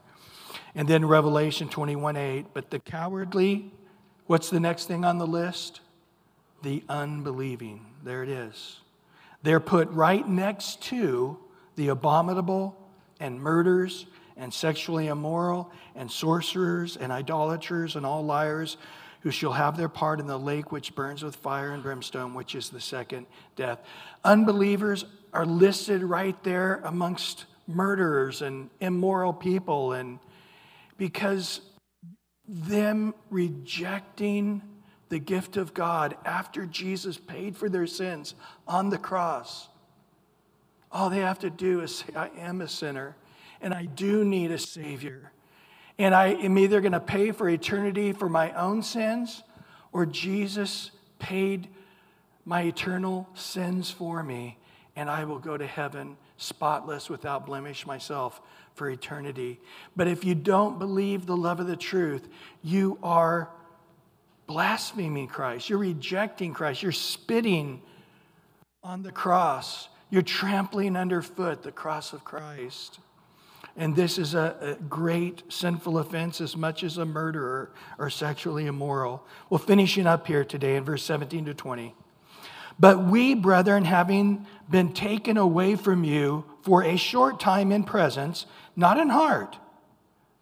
And then Revelation 21 8. But the cowardly, what's the next thing on the list? The unbelieving. There it is. They're put right next to the abominable and murders and sexually immoral and sorcerers and idolaters and all liars who shall have their part in the lake which burns with fire and brimstone, which is the second death. Unbelievers are listed right there amongst murderers and immoral people, and because them rejecting the gift of God after Jesus paid for their sins on the cross, all they have to do is say, I am a sinner and I do need a Savior. And I am either going to pay for eternity for my own sins, or Jesus paid my eternal sins for me, and I will go to heaven spotless, without blemish myself for eternity. But if you don't believe the love of the truth, you are blaspheming Christ. You're rejecting Christ. You're spitting on the cross. You're trampling underfoot the cross of Christ. And this is a, a, great sinful offense as much as a murderer or sexually immoral. Well, finishing up here today in verse 17 to 20. But we, brethren, having been taken away from you for a short time in presence, not in heart,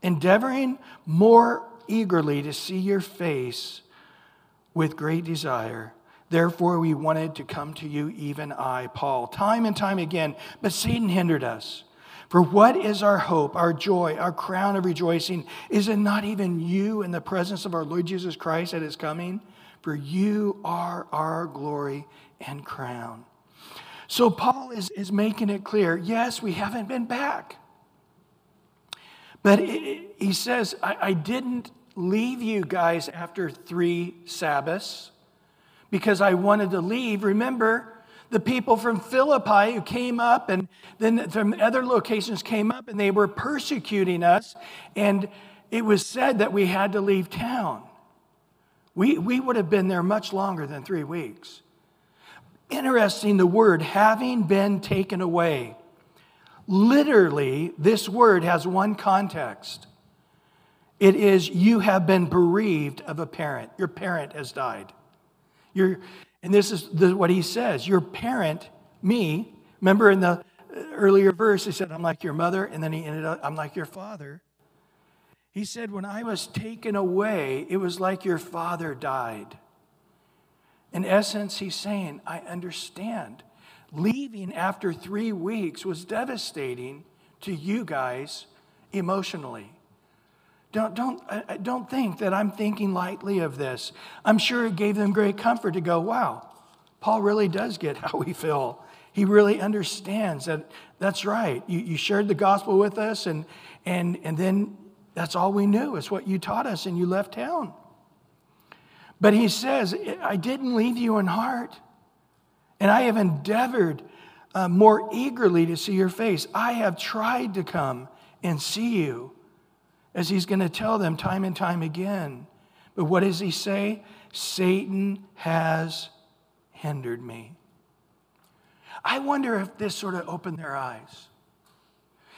endeavoring more eagerly to see your face with great desire. Therefore, we wanted to come to you, even I, Paul, time and time again, but Satan hindered us. For what is our hope, our joy, our crown of rejoicing? Is it not even you in the presence of our Lord Jesus Christ at his coming? For you are our glory and crown. So Paul is, is making it clear yes, we haven't been back. But it, he says, I, I didn't leave you guys after three Sabbaths because I wanted to leave. Remember, the people from Philippi who came up and then from other locations came up and they were persecuting us. And it was said that we had to leave town. We, we would have been there much longer than three weeks. Interesting, the word having been taken away. Literally, this word has one context it is you have been bereaved of a parent. Your parent has died. Your, and this is what he says Your parent, me, remember in the earlier verse, he said, I'm like your mother, and then he ended up, I'm like your father. He said, When I was taken away, it was like your father died. In essence, he's saying, I understand. Leaving after three weeks was devastating to you guys emotionally. Don't, don't, don't think that I'm thinking lightly of this. I'm sure it gave them great comfort to go, wow, Paul really does get how we feel. He really understands that that's right. You, you shared the gospel with us, and, and, and then that's all we knew. It's what you taught us, and you left town. But he says, I didn't leave you in heart, and I have endeavored uh, more eagerly to see your face. I have tried to come and see you, as he's going to tell them time and time again. But what does he say? Satan has hindered me. I wonder if this sort of opened their eyes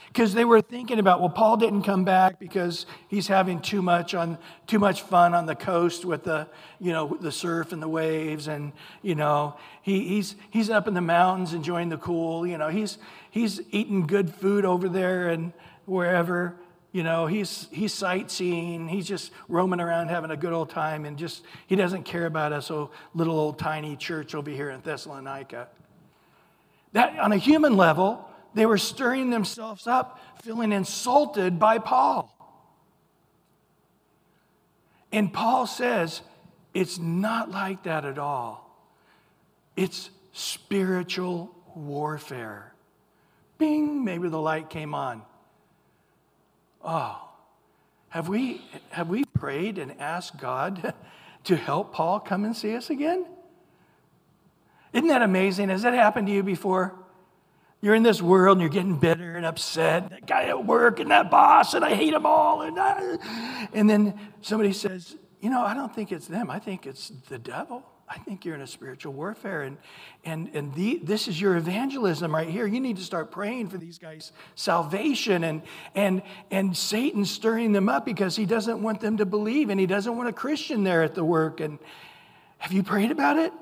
because they were thinking about well paul didn't come back because he's having too much on too much fun on the coast with the you know the surf and the waves and you know he, he's he's up in the mountains enjoying the cool you know he's he's eating good food over there and wherever you know he's he's sightseeing he's just roaming around having a good old time and just he doesn't care about us oh little old tiny church over here in thessalonica that on a human level they were stirring themselves up, feeling insulted by Paul. And Paul says, it's not like that at all. It's spiritual warfare. Bing, maybe the light came on. Oh, have we, have we prayed and asked God to help Paul come and see us again? Isn't that amazing? Has that happened to you before? You're in this world and you're getting bitter and upset. That guy at work and that boss, and I hate them all. And, I, and then somebody says, You know, I don't think it's them. I think it's the devil. I think you're in a spiritual warfare. And, and, and the, this is your evangelism right here. You need to start praying for these guys' salvation. And, and, and Satan's stirring them up because he doesn't want them to believe and he doesn't want a Christian there at the work. And have you prayed about it?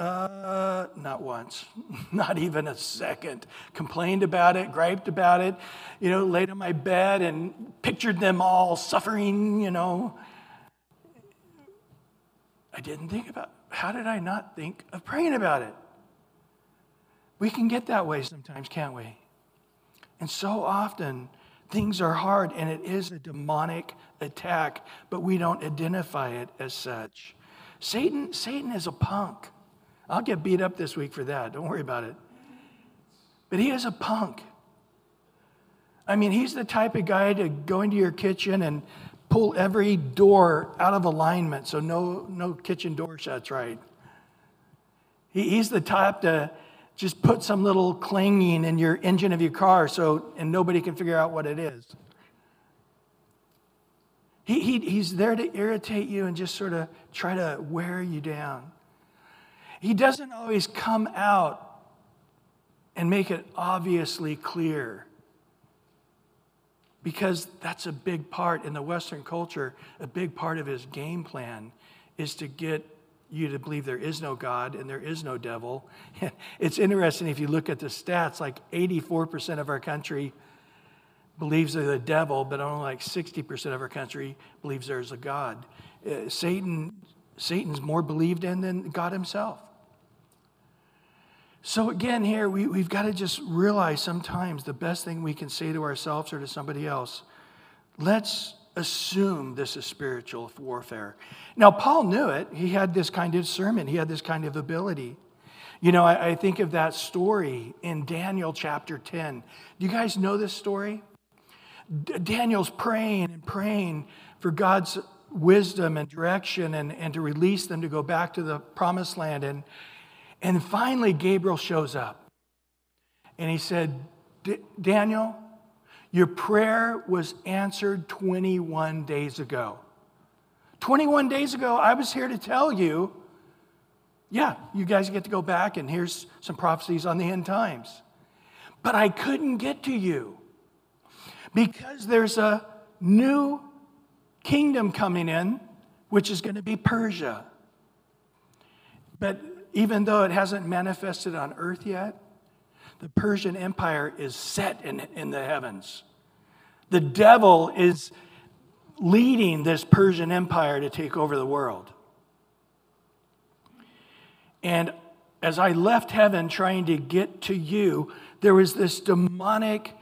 Uh, not once, not even a second. Complained about it, griped about it, you know, laid on my bed and pictured them all suffering, you know. I didn't think about how did I not think of praying about it? We can get that way sometimes, can't we? And so often things are hard and it is a demonic attack, but we don't identify it as such. Satan, Satan is a punk. I'll get beat up this week for that. Don't worry about it. But he is a punk. I mean, he's the type of guy to go into your kitchen and pull every door out of alignment so no, no kitchen door shuts right. He, he's the type to just put some little clanging in your engine of your car so and nobody can figure out what it is. He, he, he's there to irritate you and just sort of try to wear you down. He doesn't always come out and make it obviously clear. Because that's a big part in the Western culture, a big part of his game plan is to get you to believe there is no God and there is no devil. It's interesting if you look at the stats, like 84% of our country believes there's a devil, but only like 60% of our country believes there's a God. Uh, Satan, Satan's more believed in than God himself. So, again, here we, we've got to just realize sometimes the best thing we can say to ourselves or to somebody else let's assume this is spiritual warfare. Now, Paul knew it. He had this kind of sermon, he had this kind of ability. You know, I, I think of that story in Daniel chapter 10. Do you guys know this story? D- Daniel's praying and praying for God's wisdom and direction and, and to release them to go back to the promised land. And, and finally, Gabriel shows up. And he said, Daniel, your prayer was answered 21 days ago. 21 days ago, I was here to tell you yeah, you guys get to go back, and here's some prophecies on the end times. But I couldn't get to you because there's a new kingdom coming in, which is going to be Persia. But even though it hasn't manifested on earth yet, the Persian Empire is set in, in the heavens. The devil is leading this Persian Empire to take over the world. And as I left heaven trying to get to you, there was this demonic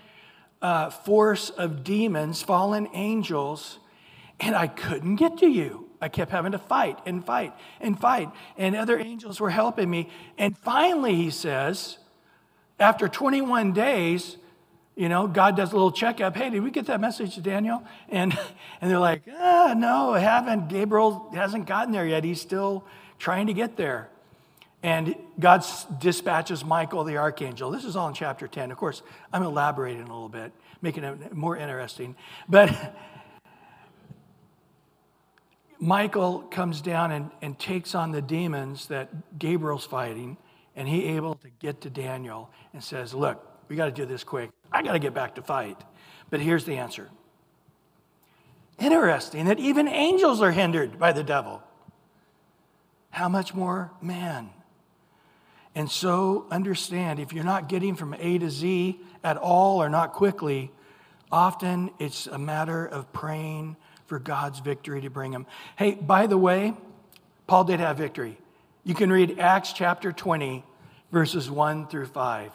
uh, force of demons, fallen angels, and I couldn't get to you. I kept having to fight and fight and fight, and other angels were helping me. And finally, he says, after 21 days, you know, God does a little checkup. Hey, did we get that message to Daniel? And, and they're like, ah, no, I haven't. Gabriel hasn't gotten there yet. He's still trying to get there. And God dispatches Michael the archangel. This is all in chapter 10. Of course, I'm elaborating a little bit, making it more interesting. But Michael comes down and, and takes on the demons that Gabriel's fighting, and he able to get to Daniel and says, Look, we got to do this quick. I got to get back to fight. But here's the answer. Interesting that even angels are hindered by the devil. How much more man? And so understand if you're not getting from A to Z at all or not quickly, often it's a matter of praying for God's victory to bring him. Hey, by the way, Paul did have victory. You can read Acts chapter 20, verses 1 through 5.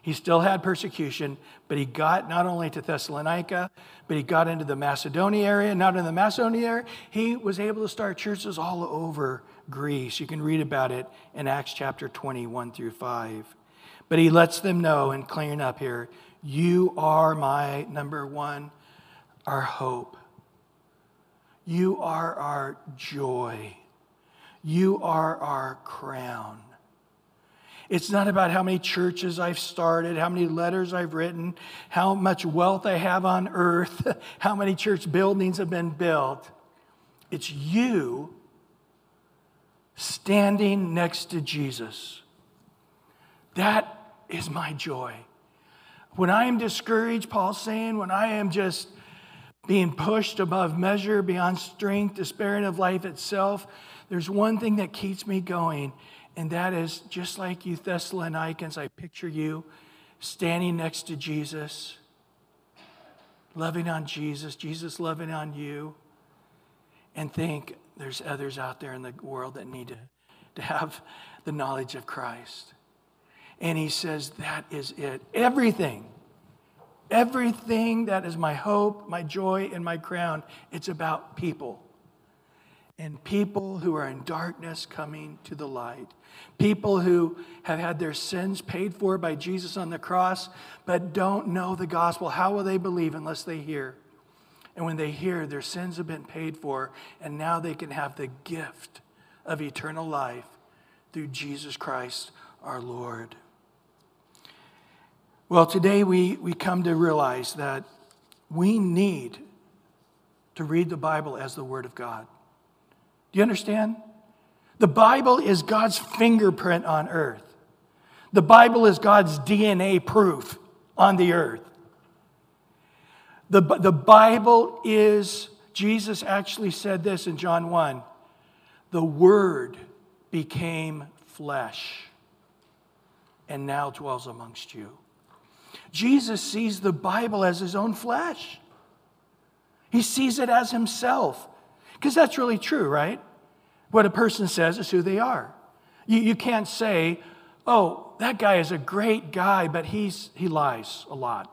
He still had persecution, but he got not only to Thessalonica, but he got into the Macedonia area. Not in the Macedonia area, he was able to start churches all over Greece. You can read about it in Acts chapter 21 through 5. But he lets them know and clearing up here, you are my number one, our hope. You are our joy. You are our crown. It's not about how many churches I've started, how many letters I've written, how much wealth I have on earth, how many church buildings have been built. It's you standing next to Jesus. That is my joy. When I am discouraged, Paul's saying, when I am just being pushed above measure, beyond strength, despairing of life itself, there's one thing that keeps me going, and that is just like you Thessalonians, I picture you standing next to Jesus, loving on Jesus, Jesus loving on you, and think there's others out there in the world that need to, to have the knowledge of Christ. And he says, That is it. Everything, everything that is my hope, my joy, and my crown, it's about people and people who are in darkness coming to the light. People who have had their sins paid for by Jesus on the cross, but don't know the gospel. How will they believe unless they hear? And when they hear their sins have been paid for, and now they can have the gift of eternal life through Jesus Christ our Lord. Well, today we, we come to realize that we need to read the Bible as the Word of God. Do you understand? The Bible is God's fingerprint on earth. The Bible is God's DNA proof on the earth. The, the Bible is, Jesus actually said this in John 1 the Word became flesh and now dwells amongst you. Jesus sees the Bible as his own flesh. He sees it as himself. Because that's really true, right? What a person says is who they are. You, you can't say, oh, that guy is a great guy, but he's, he lies a lot.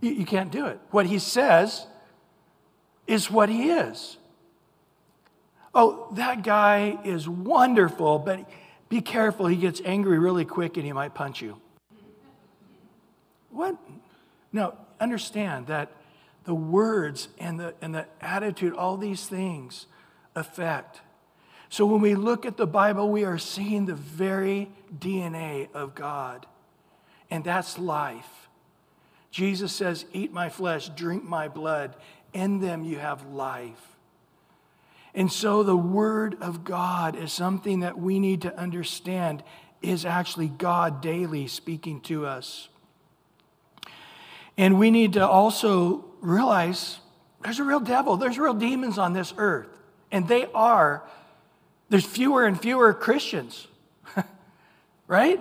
You, you can't do it. What he says is what he is. Oh, that guy is wonderful, but be careful. He gets angry really quick and he might punch you. What? No, understand that the words and the, and the attitude, all these things affect. So when we look at the Bible, we are seeing the very DNA of God, and that's life. Jesus says, Eat my flesh, drink my blood. In them you have life. And so the Word of God is something that we need to understand is actually God daily speaking to us. And we need to also realize there's a real devil, there's real demons on this earth. And they are, there's fewer and fewer Christians, right?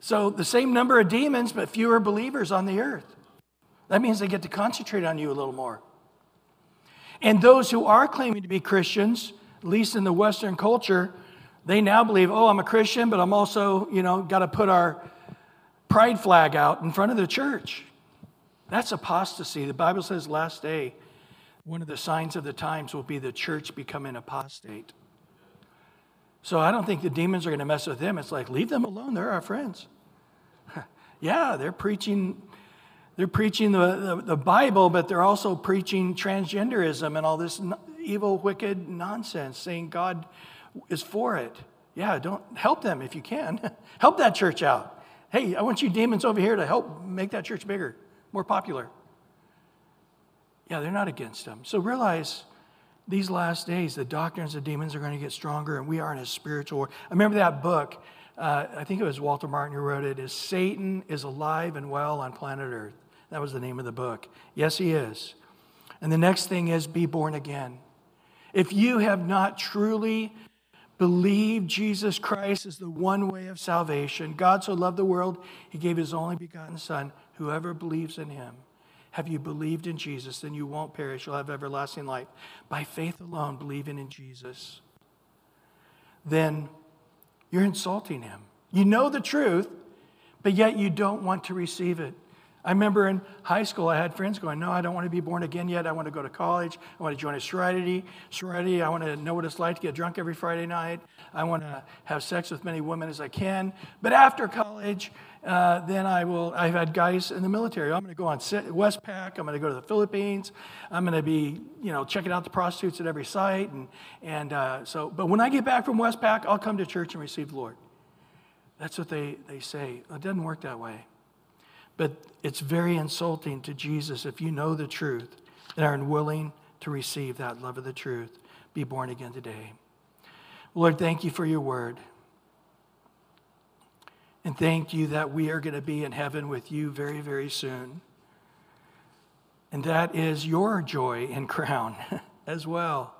So the same number of demons, but fewer believers on the earth. That means they get to concentrate on you a little more. And those who are claiming to be Christians, at least in the Western culture, they now believe, oh, I'm a Christian, but I'm also, you know, got to put our pride flag out in front of the church. That's apostasy. The Bible says last day, one of the signs of the times will be the church becoming apostate. So I don't think the demons are going to mess with them. It's like, leave them alone. They're our friends. yeah, they're preaching. They're preaching the, the, the, Bible, but they're also preaching transgenderism and all this evil, wicked nonsense, saying God is for it. Yeah, don't help them if you can. help that church out. Hey, I want you demons over here to help make that church bigger more popular. Yeah, they're not against them. So realize these last days, the doctrines of demons are going to get stronger, and we are in a spiritual war. I remember that book. Uh, I think it was Walter Martin who wrote it. Is Satan is alive and well on planet Earth? That was the name of the book. Yes, he is. And the next thing is be born again. If you have not truly believed Jesus Christ is the one way of salvation, God so loved the world, he gave his only begotten Son Whoever believes in him, have you believed in Jesus, then you won't perish. You'll have everlasting life. By faith alone, believing in Jesus, then you're insulting him. You know the truth, but yet you don't want to receive it. I remember in high school, I had friends going, No, I don't want to be born again yet. I want to go to college. I want to join a sorority. Sorority, I want to know what it's like to get drunk every Friday night. I want to have sex with many women as I can. But after college, uh, then I will. I've had guys in the military. I'm going to go on Westpac. I'm going to go to the Philippines. I'm going to be, you know, checking out the prostitutes at every site. And, and uh, so, but when I get back from Westpac, I'll come to church and receive the Lord. That's what they, they say. It doesn't work that way. But it's very insulting to Jesus if you know the truth and are unwilling to receive that love of the truth. Be born again today. Lord, thank you for your word. And thank you that we are going to be in heaven with you very, very soon. And that is your joy and crown as well,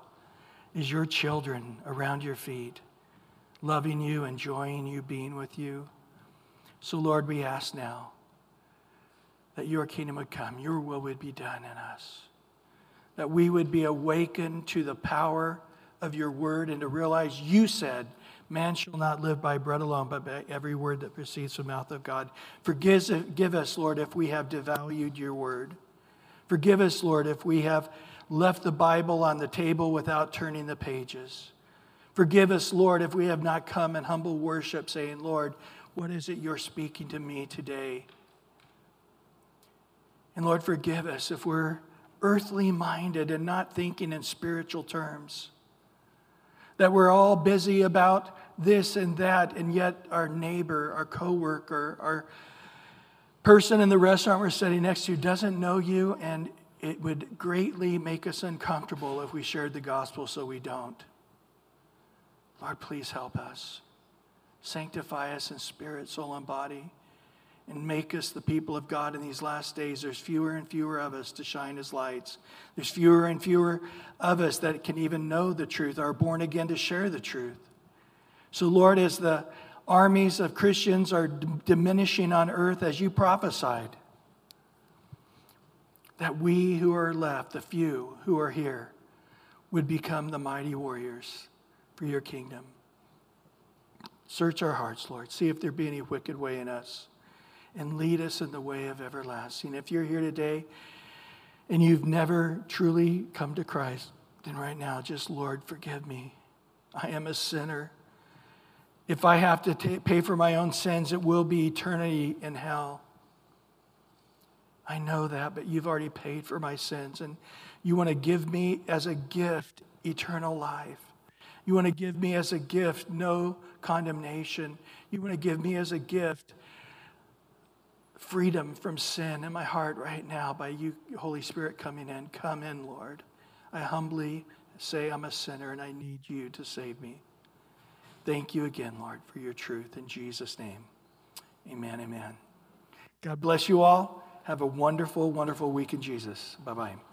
is your children around your feet, loving you, enjoying you, being with you. So, Lord, we ask now that your kingdom would come, your will would be done in us, that we would be awakened to the power of your word and to realize you said, Man shall not live by bread alone, but by every word that proceeds from the mouth of God. Forgive give us, Lord, if we have devalued your word. Forgive us, Lord, if we have left the Bible on the table without turning the pages. Forgive us, Lord, if we have not come in humble worship saying, Lord, what is it you're speaking to me today? And Lord, forgive us if we're earthly minded and not thinking in spiritual terms. That we're all busy about this and that, and yet our neighbor, our coworker, our person in the restaurant we're sitting next to doesn't know you, and it would greatly make us uncomfortable if we shared the gospel, so we don't. Lord, please help us. Sanctify us in spirit, soul, and body and make us the people of God in these last days. There's fewer and fewer of us to shine as lights. There's fewer and fewer of us that can even know the truth, are born again to share the truth. So, Lord, as the armies of Christians are d- diminishing on earth as you prophesied, that we who are left, the few who are here, would become the mighty warriors for your kingdom. Search our hearts, Lord. See if there be any wicked way in us and lead us in the way of everlasting. If you're here today and you've never truly come to Christ, then right now, just Lord, forgive me. I am a sinner. If I have to ta pay for my own sins, it will be eternity in hell. I know that, but you've already paid for my sins, and you want to give me as a gift eternal life. You want to give me as a gift no condemnation. You want to give me as a gift freedom from sin in my heart right now by you, Holy Spirit, coming in. Come in, Lord. I humbly say I'm a sinner and I need you to save me. Thank you again, Lord, for your truth. In Jesus' name, amen, amen. God bless you all. Have a wonderful, wonderful week in Jesus. Bye bye.